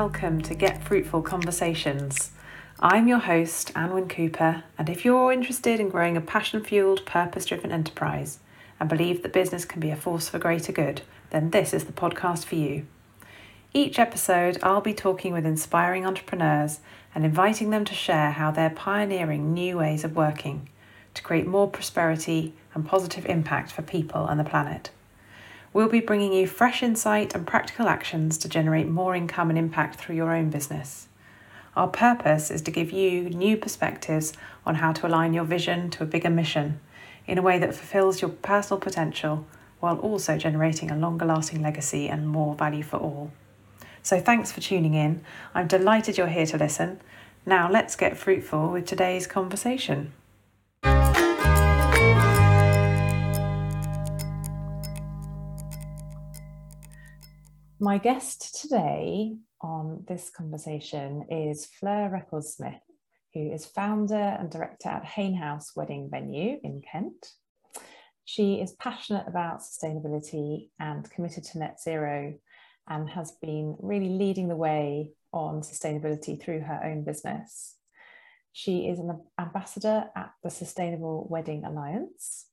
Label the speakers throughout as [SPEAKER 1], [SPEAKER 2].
[SPEAKER 1] welcome to Get Fruitful Conversations. I'm your host, Anwin Cooper, and if you're interested in growing a passion fueled, purpose driven enterprise and believe that business can be a force for greater good, then this is the podcast for you. Each episode, I'll be talking with inspiring entrepreneurs and inviting them to share how they're pioneering new ways of working to create more prosperity and positive impact for people and the planet. We'll be bringing you fresh insight and practical actions to generate more income and impact through your own business. Our purpose is to give you new perspectives on how to align your vision to a bigger mission in a way that fulfills your personal potential while also generating a longer lasting legacy and more value for all. So, thanks for tuning in. I'm delighted you're here to listen. Now, let's get fruitful with today's conversation. My guest today on this conversation is Fleur Records Smith, who is founder and director at Hayne House Wedding Venue in Kent. She is passionate about sustainability and committed to net zero and has been really leading the way on sustainability through her own business. She is an ambassador at the Sustainable Wedding Alliance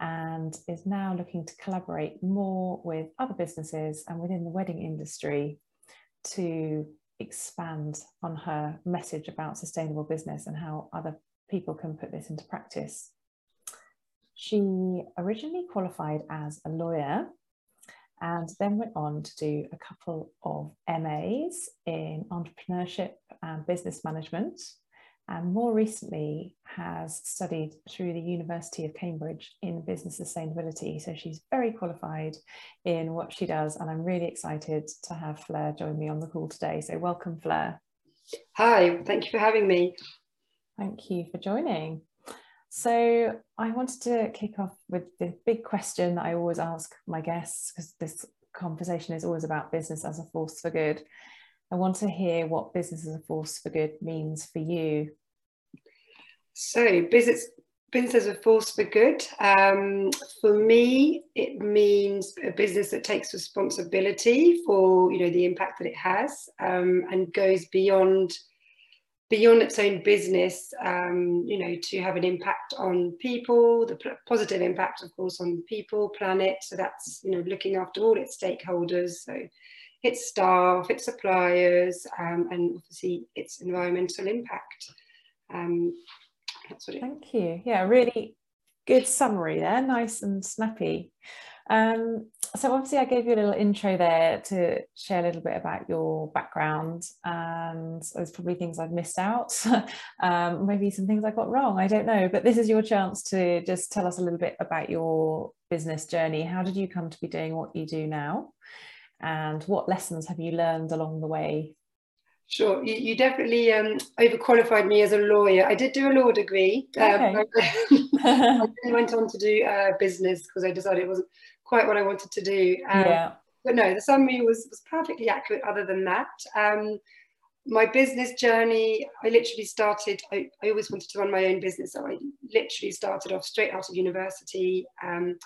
[SPEAKER 1] and is now looking to collaborate more with other businesses and within the wedding industry to expand on her message about sustainable business and how other people can put this into practice. She originally qualified as a lawyer and then went on to do a couple of MAs in entrepreneurship and business management and more recently has studied through the University of Cambridge in business sustainability. So she's very qualified in what she does, and I'm really excited to have Fleur join me on the call today. So, welcome, Fleur.
[SPEAKER 2] Hi, thank you for having me.
[SPEAKER 1] Thank you for joining. So, I wanted to kick off with the big question that I always ask my guests because this conversation is always about business as a force for good. I want to hear what business as a force for good means for you.
[SPEAKER 2] So, business business as a force for good. Um, for me, it means a business that takes responsibility for you know the impact that it has um, and goes beyond beyond its own business. Um, you know, to have an impact on people, the positive impact, of course, on people, planet. So that's you know looking after all its stakeholders. So its staff, its suppliers, um, and obviously its environmental impact. Um,
[SPEAKER 1] Thank you. Yeah, really good summary there, nice and snappy. Um, so obviously I gave you a little intro there to share a little bit about your background and there's probably things I've missed out, um, maybe some things I got wrong, I don't know, but this is your chance to just tell us a little bit about your business journey. How did you come to be doing what you do now? And what lessons have you learned along the way?
[SPEAKER 2] Sure, you, you definitely um, overqualified me as a lawyer. I did do a law degree. Um, okay. I went on to do uh, business because I decided it wasn't quite what I wanted to do. Um, yeah. But no, the summary was, was perfectly accurate other than that. Um, my business journey, I literally started, I, I, always wanted to run my own business. So I literally started off straight out of university. Um,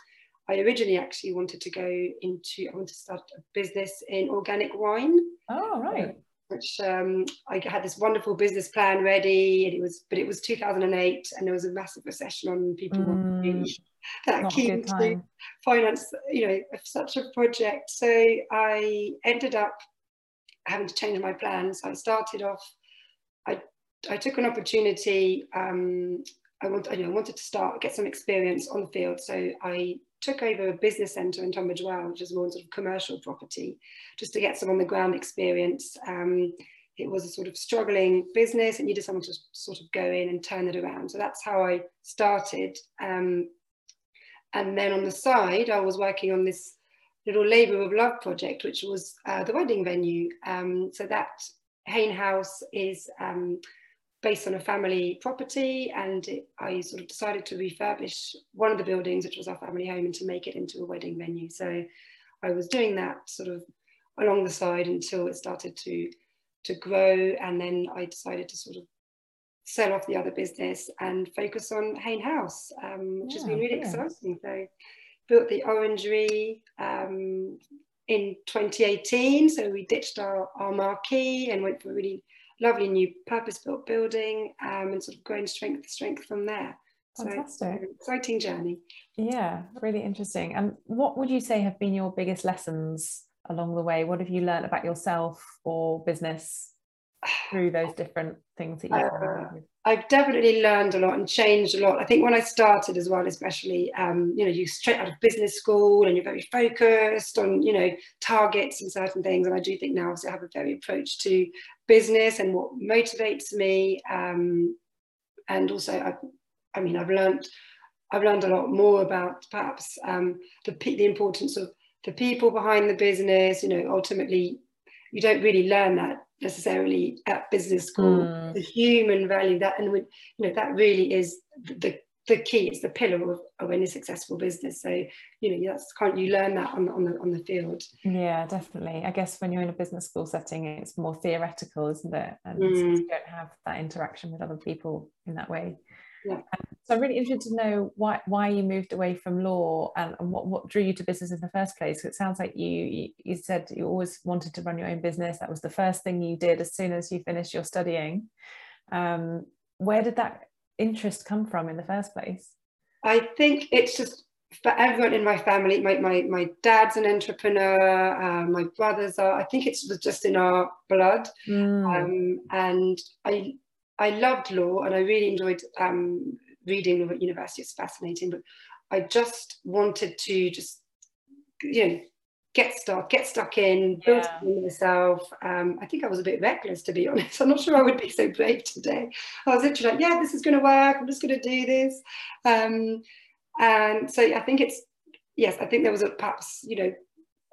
[SPEAKER 2] I originally actually wanted to go into, I wanted to start a business in organic wine.
[SPEAKER 1] Oh, right.
[SPEAKER 2] Which um, I had this wonderful business plan ready, and it was, but it was 2008, and there was a massive recession on people mm, that keen to finance, you know, such a project. So I ended up having to change my plans. I started off, I, I took an opportunity. Um, I, want, I, you know, wanted to start get some experience on the field, so I took over a business centre in Tunbridge which is more sort of commercial property, just to get some on the ground experience. Um, it was a sort of struggling business and needed someone to sort of go in and turn it around. So that's how I started. Um, and then on the side, I was working on this little labour of love project, which was uh, the wedding venue. Um, so that Hayne House is um, based on a family property and it, I sort of decided to refurbish one of the buildings, which was our family home, and to make it into a wedding venue. So I was doing that sort of along the side until it started to to grow, and then I decided to sort of sell off the other business and focus on Hayne House, um, which yeah, has been really exciting. So built the orangery um, in 2018. So we ditched our, our marquee and went for a really lovely new purpose-built building um, and sort of growing strength to strength from there.
[SPEAKER 1] Fantastic.
[SPEAKER 2] So exciting journey.
[SPEAKER 1] Yeah, really interesting. And what would you say have been your biggest lessons along the way? What have you learned about yourself or business through those different things that you've uh,
[SPEAKER 2] I've definitely learned a lot and changed a lot. I think when I started as well, especially, um, you know, you straight out of business school and you're very focused on, you know, targets and certain things. And I do think now I have a very approach to business and what motivates me. Um, and also, I, I mean, I've learned, I've learned a lot more about perhaps um, the the importance of the people behind the business. You know, ultimately, you don't really learn that necessarily at business school. Mm. The human value that, and we, you know, that really is the the key. It's the pillar of, of any successful business. So you know, that's can't you learn that on on the on the field?
[SPEAKER 1] Yeah, definitely. I guess when you're in a business school setting, it's more theoretical, isn't it? And mm. you don't have that interaction with other people in that way.
[SPEAKER 2] Yeah.
[SPEAKER 1] So I'm really interested to know why why you moved away from law and, and what, what drew you to business in the first place. It sounds like you you said you always wanted to run your own business. That was the first thing you did as soon as you finished your studying. Um, where did that interest come from in the first place?
[SPEAKER 2] I think it's just for everyone in my family. My my, my dad's an entrepreneur. Uh, my brothers are. I think it was just in our blood. Mm. Um, and I I loved law and I really enjoyed um, reading law at university. It's fascinating, but I just wanted to just, you know, get stuck, get stuck in, build yeah. myself. Um, I think I was a bit reckless, to be honest. I'm not sure I would be so brave today. I was literally like, yeah, this is going to work. I'm just going to do this. Um, and so I think it's, yes, I think there was a perhaps, you know,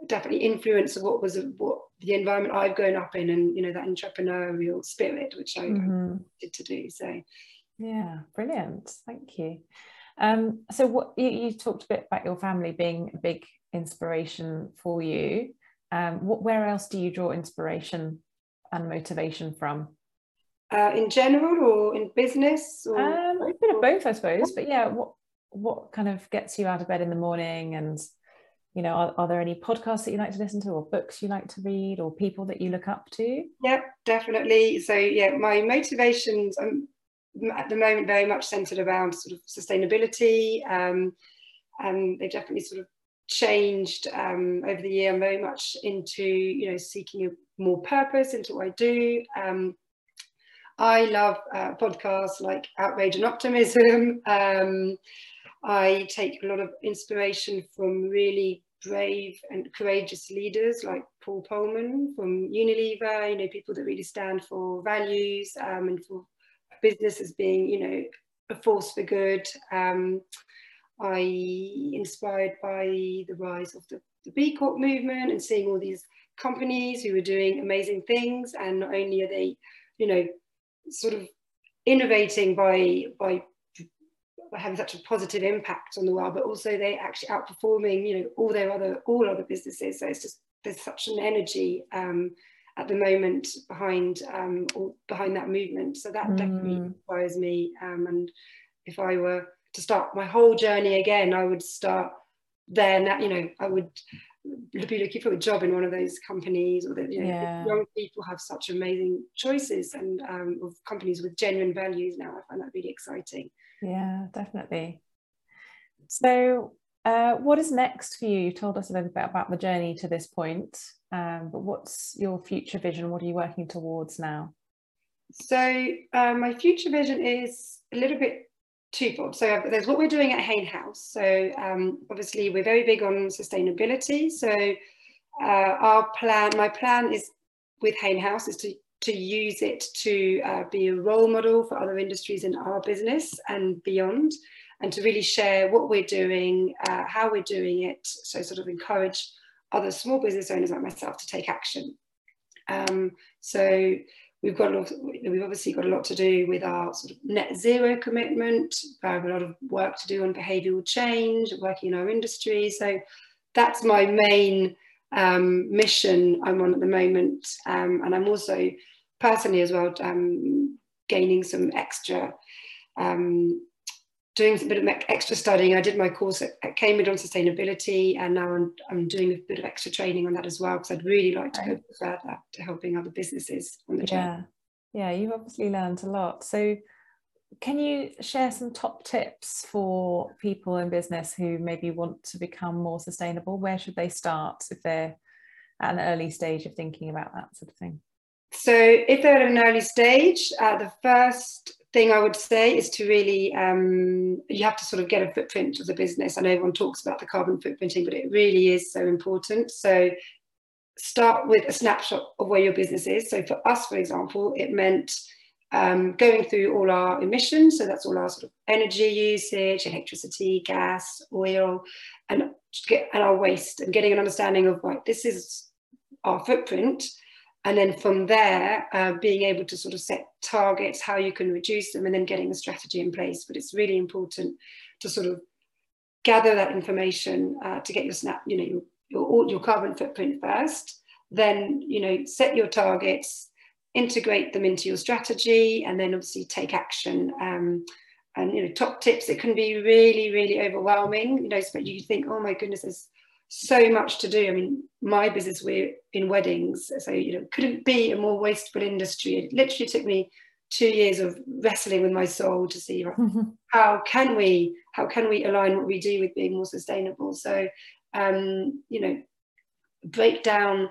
[SPEAKER 2] definitely influence of what was what the environment I've grown up in and you know that entrepreneurial spirit which I mm-hmm. did to do so.
[SPEAKER 1] Yeah brilliant. Thank you. Um, so what you, you, talked a bit about your family being a big inspiration for you. Um, what where else do you draw inspiration and motivation from?
[SPEAKER 2] Uh, in general or in business or?
[SPEAKER 1] Um, a bit of both I suppose but yeah what what kind of gets you out of bed in the morning and you know are, are, there any podcasts that you like to listen to or books you like to read or people that you look up to?
[SPEAKER 2] Yeah definitely. So yeah my motivations um, at the moment very much centered around sort of sustainability um, and they've definitely sort of changed um, over the year. I'm very much into you know seeking more purpose into what i do. Um, i love uh, podcasts like outrage and optimism. Um, I take a lot of inspiration from really brave and courageous leaders like Paul Polman from Unilever, you know, people that really stand for values um, and for business as being, you know, a force for good. Um, I inspired by the rise of the, the B Corp movement and seeing all these companies who are doing amazing things and not only are they, you know, sort of innovating by by having such a positive impact on the world, but also they actually outperforming, you know, all their other all other businesses. So it's just there's such an energy um, at the moment behind um, behind that movement. So that mm. definitely inspires me. Um, and if I were to start my whole journey again, I would start there. Now, you know, I would be looking for a job in one of those companies or that you know yeah. young people have such amazing choices and um, of companies with genuine values now i find that really exciting
[SPEAKER 1] yeah, definitely. So, uh, what is next for you? You told us a little bit about the journey to this point, um, but what's your future vision? What are you working towards now?
[SPEAKER 2] So, uh, my future vision is a little bit twofold. So, there's what we're doing at Hayne House. So, um, obviously, we're very big on sustainability. So, uh, our plan, my plan is with Hayne House is to to use it to uh, be a role model for other industries in our business and beyond, and to really share what we're doing, uh, how we're doing it, so sort of encourage other small business owners like myself to take action. Um, so we've got a lot, we've obviously got a lot to do with our sort of net zero commitment. We have a lot of work to do on behavioural change, working in our industry. So that's my main um, mission I'm on at the moment. Um, and I'm also personally as well um, gaining some extra um, doing a bit of extra studying. I did my course at, at Cambridge on sustainability, and now I'm, I'm doing a bit of extra training on that as well because I'd really like to go further to helping other businesses on the
[SPEAKER 1] yeah. journey. Yeah, you've obviously learned a lot. So, can you share some top tips for people in business who maybe want to become more sustainable? Where should they start if they're at an early stage of thinking about that sort of thing?
[SPEAKER 2] So, if they're at an early stage, uh, the first thing I would say is to really, um, you have to sort of get a footprint of the business. I know everyone talks about the carbon footprinting, but it really is so important. So, start with a snapshot of where your business is. So, for us, for example, it meant um, going through all our emissions. So, that's all our sort of energy usage, electricity, gas, oil, and, and our waste, and getting an understanding of, like, this is our footprint. And then from there uh, being able to sort of set targets how you can reduce them and then getting a strategy in place. But it's really important to sort of gather that information uh, to get your snap you know your, your, your carbon footprint first. Then you know set your targets integrate them into your strategy and then obviously take action um, and you know top tips it can be really really overwhelming you know but you think oh my goodness there's so much to do. I mean, my business we're in weddings, so you know, couldn't be a more wasteful industry. It literally took me two years of wrestling with my soul to see mm-hmm. how can we how can we align what we do with being more sustainable. So, um, you know, break down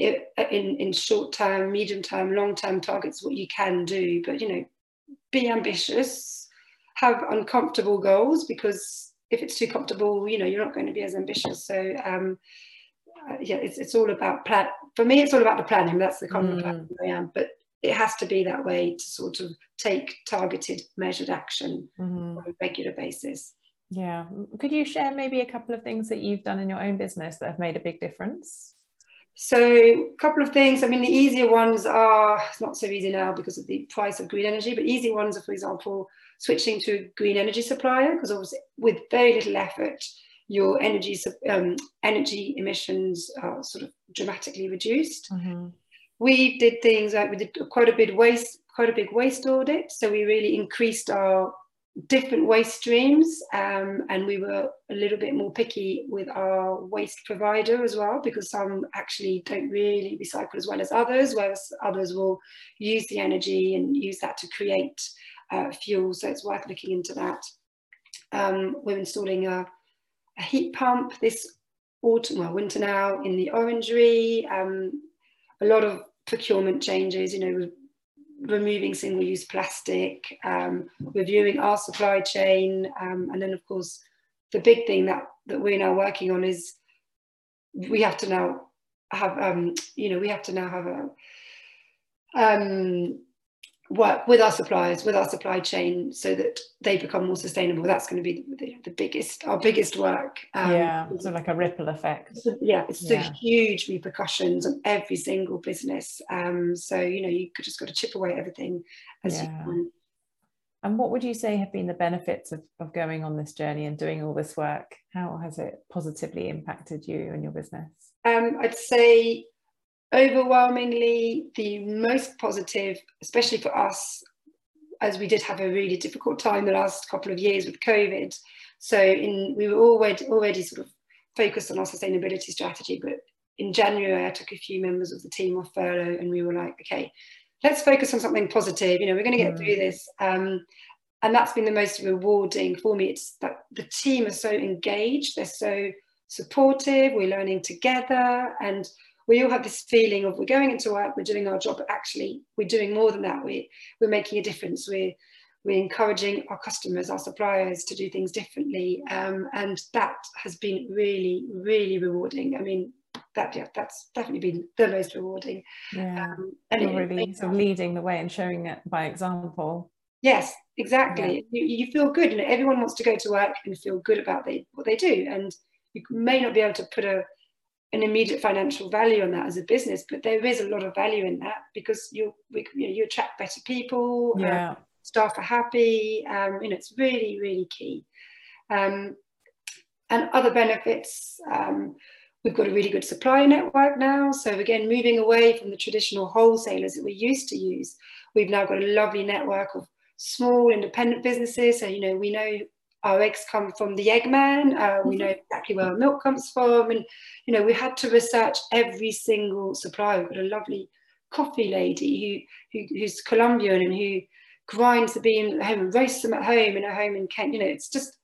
[SPEAKER 2] in in short term, medium term, long term targets what you can do, but you know, be ambitious, have uncomfortable goals because if it's too comfortable, you know, you're not going to be as ambitious. So um, uh, yeah, it's, it's all about plan. For me, it's all about the planning. That's the kind of mm. plan I am. But it has to be that way to sort of take targeted, measured action mm. on a regular basis.
[SPEAKER 1] Yeah. Could you share maybe a couple of things that you've done in your own business that have made a big difference?
[SPEAKER 2] So, a couple of things. I mean, the easier ones are it's not so easy now because of the price of green energy, but easy ones are, for example, switching to a green energy supplier because obviously with very little effort, your energy um, energy emissions are sort of dramatically reduced. Mm-hmm. We did things like we did quite a big waste, quite a big waste audit. So we really increased our different waste streams um, and we were a little bit more picky with our waste provider as well because some actually don't really recycle as well as others whereas others will use the energy and use that to create uh, fuel, so it's worth looking into that. Um, we're installing a, a, heat pump this autumn, well, winter now in the orangery. Um, a lot of procurement changes, you know, removing single-use plastic, um, reviewing our supply chain, um, and then of course the big thing that that we're now working on is we have to now have, um, you know, we have to now have a um, work with our suppliers, with our supply chain, so that they become more sustainable. That's going to be the, the biggest, our biggest work.
[SPEAKER 1] Um, yeah, so like a ripple effect.
[SPEAKER 2] Yeah, it's yeah. huge repercussions on every single business. Um, so you know, you could just got to chip away at everything as yeah. you can.
[SPEAKER 1] And what would you say have been the benefits of, of going on this journey and doing all this work? How has it positively impacted you and your business?
[SPEAKER 2] Um, I'd say overwhelmingly the most positive, especially for us, as we did have a really difficult time the last couple of years with COVID. So in, we were already already sort of focused on our sustainability strategy, but in January I took a few members of the team off furlough and we were like, okay, let's focus on something positive. You know, we're going to get mm. through this. Um, and that's been the most rewarding for me. It's that the team are so engaged, they're so supportive, we're learning together and we all have this feeling of we're going into work, we're doing our job, but actually we're doing more than that. We, we're making a difference. We're, we're encouraging our customers, our suppliers to do things differently. Um, and that has been really, really rewarding. I mean, that yeah, that's definitely been the most rewarding.
[SPEAKER 1] Yeah, um, and You're really sort of leading the way and showing it by example.
[SPEAKER 2] Yes, exactly. Yeah. You, you feel good. You know, everyone wants to go to work and feel good about they, what they do. And you may not be able to put a an immediate financial value on that as a business, but there is a lot of value in that because you you, know, you attract better people.
[SPEAKER 1] Uh, yeah.
[SPEAKER 2] staff are happy. Um, you know, it's really really key. Um, and other benefits. Um, we've got a really good supplier network now. So again, moving away from the traditional wholesalers that we used to use, we've now got a lovely network of small independent businesses. So, you know, we know our eggs come from the eggman. Uh, we know mm-hmm. exactly where our milk comes from. And, you know, we had to research every single supplier. We've got a lovely coffee lady who, who who's Colombian and who grinds the beans at home and roasts them at home in a home in Kent. You know, it's just,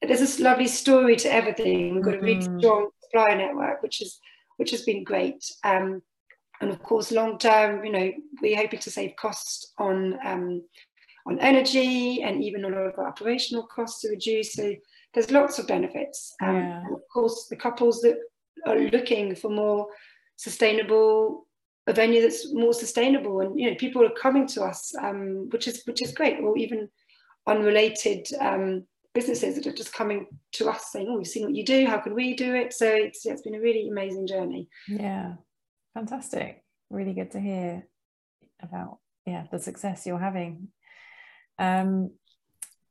[SPEAKER 2] there's this lovely story to everything. We've got a really mm-hmm. strong supplier network, which is which has been great. Um, and of course, long term, you know, we're hoping to save costs on um, on energy and even a lot of our operational costs are reduced. So there's lots of benefits. Um, yeah. of course, the couples that are looking for more sustainable a venue that's more sustainable and you know people are coming to us um, which is which is great. Or even unrelated um, businesses that are just coming to us saying oh we've seen what you do. How can we do it? So it's, yeah, it's been a really amazing journey.
[SPEAKER 1] Yeah. Fantastic. Really good to hear about yeah the success you're having um,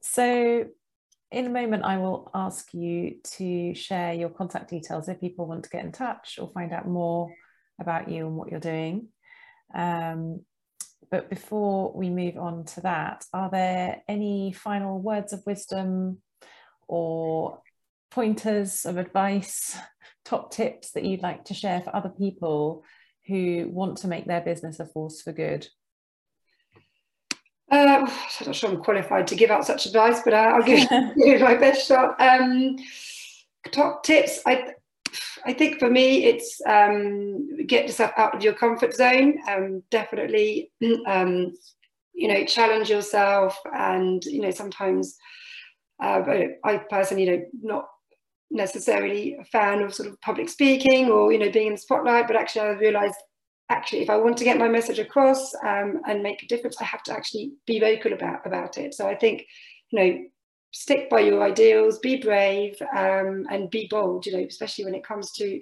[SPEAKER 1] so in a moment, I will ask you to share your contact details if people want to get in touch or find out more about you and what you're doing. Um, but before we move on to that, are there any final words of wisdom or pointers of advice, top tips that you'd like to share for other people who want to make their business a force for good?
[SPEAKER 2] Uh, I'm not sure I'm qualified to give out such advice, but I'll give you my best shot. Um, top tips. I I think for me, it's um, get yourself out of your comfort zone. Um, definitely, um, you know, challenge yourself, and you know, sometimes. Uh, I personally, you know, not necessarily a fan of sort of public speaking or you know being in the spotlight, but actually I realised actually if I want to get my message across um, and make a difference, I have to actually be vocal about about it. So I think, you know, stick by your ideals, be brave, um, and be bold. You know, especially when it comes to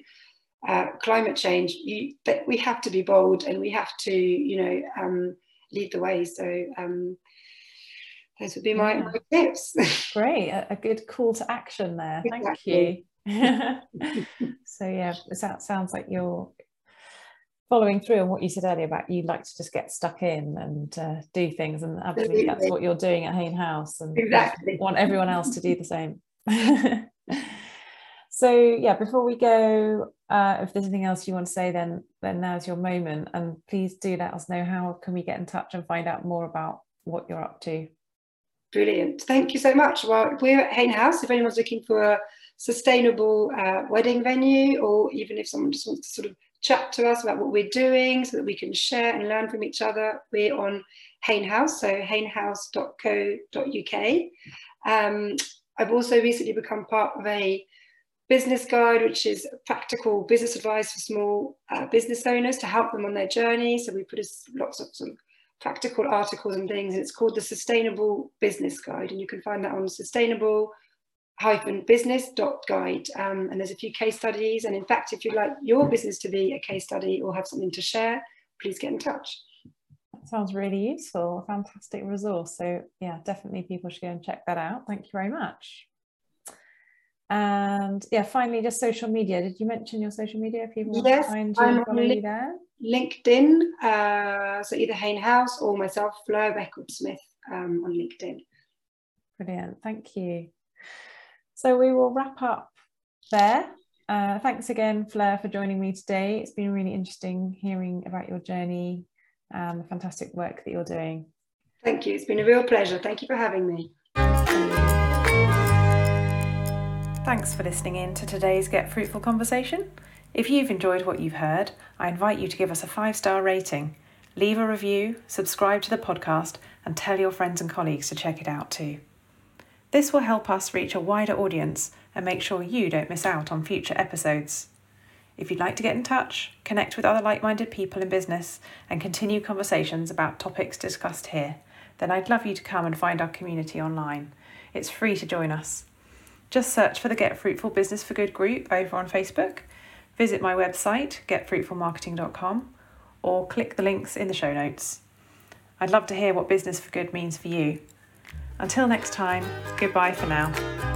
[SPEAKER 2] uh, climate change, you that we have to be bold and we have to, you know, um, lead the way. So. Um, those would be my, yeah. my tips.
[SPEAKER 1] Great, a, a, good call to action there. Exactly. Thank you. so yeah, that sounds like you're following through on what you said earlier about you'd like to just get stuck in and uh, do things and absolutely that's what you're doing at Hayne House and exactly. want everyone else to do the same. So yeah before we go uh, if there's anything else you want to say then then now's your moment and please do let us know how can we get in touch and find out more about what you're up to.
[SPEAKER 2] Brilliant. Thank you so much. Well we're at Hayne House. If anyone's looking for a sustainable uh, wedding venue or even if someone just wants to sort of chat to us about what we're doing so that we can share and learn from each other. We're on Hayne House, so haynehouse.co.uk. Um, I've also recently become part of a business guide, which is practical business advice for small uh, business owners to help them on their journey. So we put lots of of practical articles and things, and it's called the Sustainable Business Guide, and you can find that on sustainable hyphen business dot guide um, and there's a few case studies and in fact if you'd like your business to be a case study or have something to share please get in touch.
[SPEAKER 1] That sounds really useful a fantastic resource. So yeah definitely people should go and check that out. Thank you very much. And yeah finally just social media. Did you mention your social media? If people
[SPEAKER 2] yes,
[SPEAKER 1] want to find you follow you there?
[SPEAKER 2] Linkedin uh, so either hayne house or myself fleur record smith um, on linkedin.
[SPEAKER 1] Brilliant. Thank you so we will wrap up there. Uh, thanks again, Fleur, for joining me today. It's been really interesting hearing about your journey and the fantastic work that you're doing.
[SPEAKER 2] Thank you. It's been a real pleasure. Thank you for having me.
[SPEAKER 1] Thanks for listening in to today's Get Fruitful conversation. If you've enjoyed what you've heard, I invite you to give us a five star rating, leave a review, subscribe to the podcast, and tell your friends and colleagues to check it out too. This will help us reach a wider audience and make sure you don't miss out on future episodes. If you'd like to get in touch, connect with other like minded people in business, and continue conversations about topics discussed here, then I'd love you to come and find our community online. It's free to join us. Just search for the Get Fruitful Business for Good group over on Facebook, visit my website, getfruitfulmarketing.com, or click the links in the show notes. I'd love to hear what Business for Good means for you. Until next time, goodbye for now.